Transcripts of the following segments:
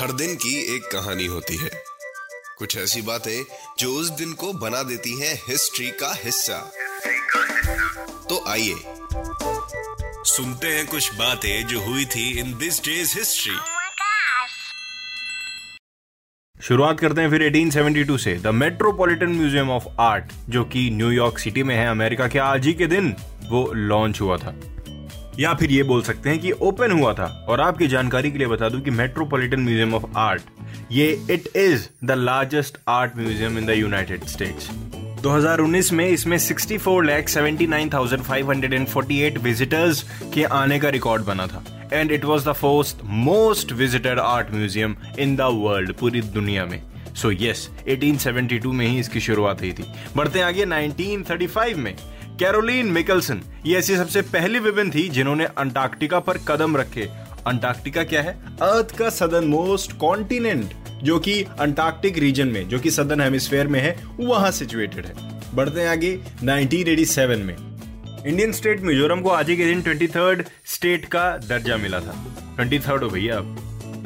हर दिन की एक कहानी होती है। कुछ ऐसी बातें जो उस दिन को बना देती हैं हिस्ट्री का हिस्सा। तो आइए सुनते हैं कुछ बातें जो हुई थी इन दिस डेज़ हिस्ट्री. शुरुआत करते हैं फिर 1872 से। The metropolitan museum of art जो कि न्यूयॉर्क सिटी में है अमेरिका के आज ही के दिन वो लॉन्च हुआ था। या फिर ये बोल सकते हैं कि ओपन हुआ था और आपकी जानकारी के लिए बता दूँ कि मेट्रोपॉलिटन म्यूज़ियम ऑफ़ आर्ट ये it is the largest art museum in the United States 2019 में इसमें 64 लाख 79,548 विजिटर्स के आने का रिकॉर्ड बना था। And it was the first most visited art museum in the world पूरी दुनिया में। सो so यस yes, 1872 में ही इसकी शुरुआत हुई थी। बढ़ते आगे 1935 में कैरोलिन मिकलसन, ये ऐसी सबसे पहली विमेन थी जिन्होंने अंटार्कटिका पर कदम रखे। अंटार्कटिका क्या है? अर्थ का सदर्न मोस्ट कॉन्टिनेंट जो कि अंटार्कटिक रीजन में, जो कि सदर्न हेमिस्फेयर में है, वहाँ सिचुएटेड है। बढ़ते हैं आगे 1987 में। इंडियन स्टेट मिजोरम को आज ही के दिन ट्वेंटी स्टेट का दर्जा मिला था। ट्वेंटी हो भैया अब।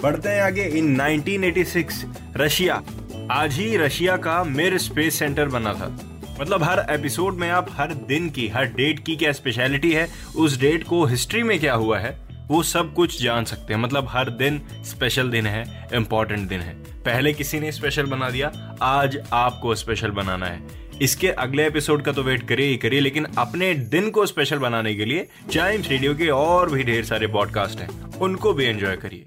बढ़ते हैं आगे इन 1986 रशिया। आज ही रशिया का मिर स्पेस सेंटर बना था। मतलब हर एपिसोड में आप हर दिन की, हर डेट की क्या स्पेशलिटी है, उस डेट को हिस्ट्री में क्या हुआ है, वो सब कुछ जान सकते हैं। मतलब हर दिन स्पेशल दिन है इंपॉर्टेंट दिन है। पहले किसी ने स्पेशल बना दिया, आज आपको स्पेशल बनाना है। इसके अगले एपिसोड का तो वेट करिए ही करिए, लेकिन अपने दिन को स्पेशल बनाने के लिए चाइम्स रेडियो के और भी ढेर सारे पॉडकास्ट हैं, उनको भी एंजॉय करिए।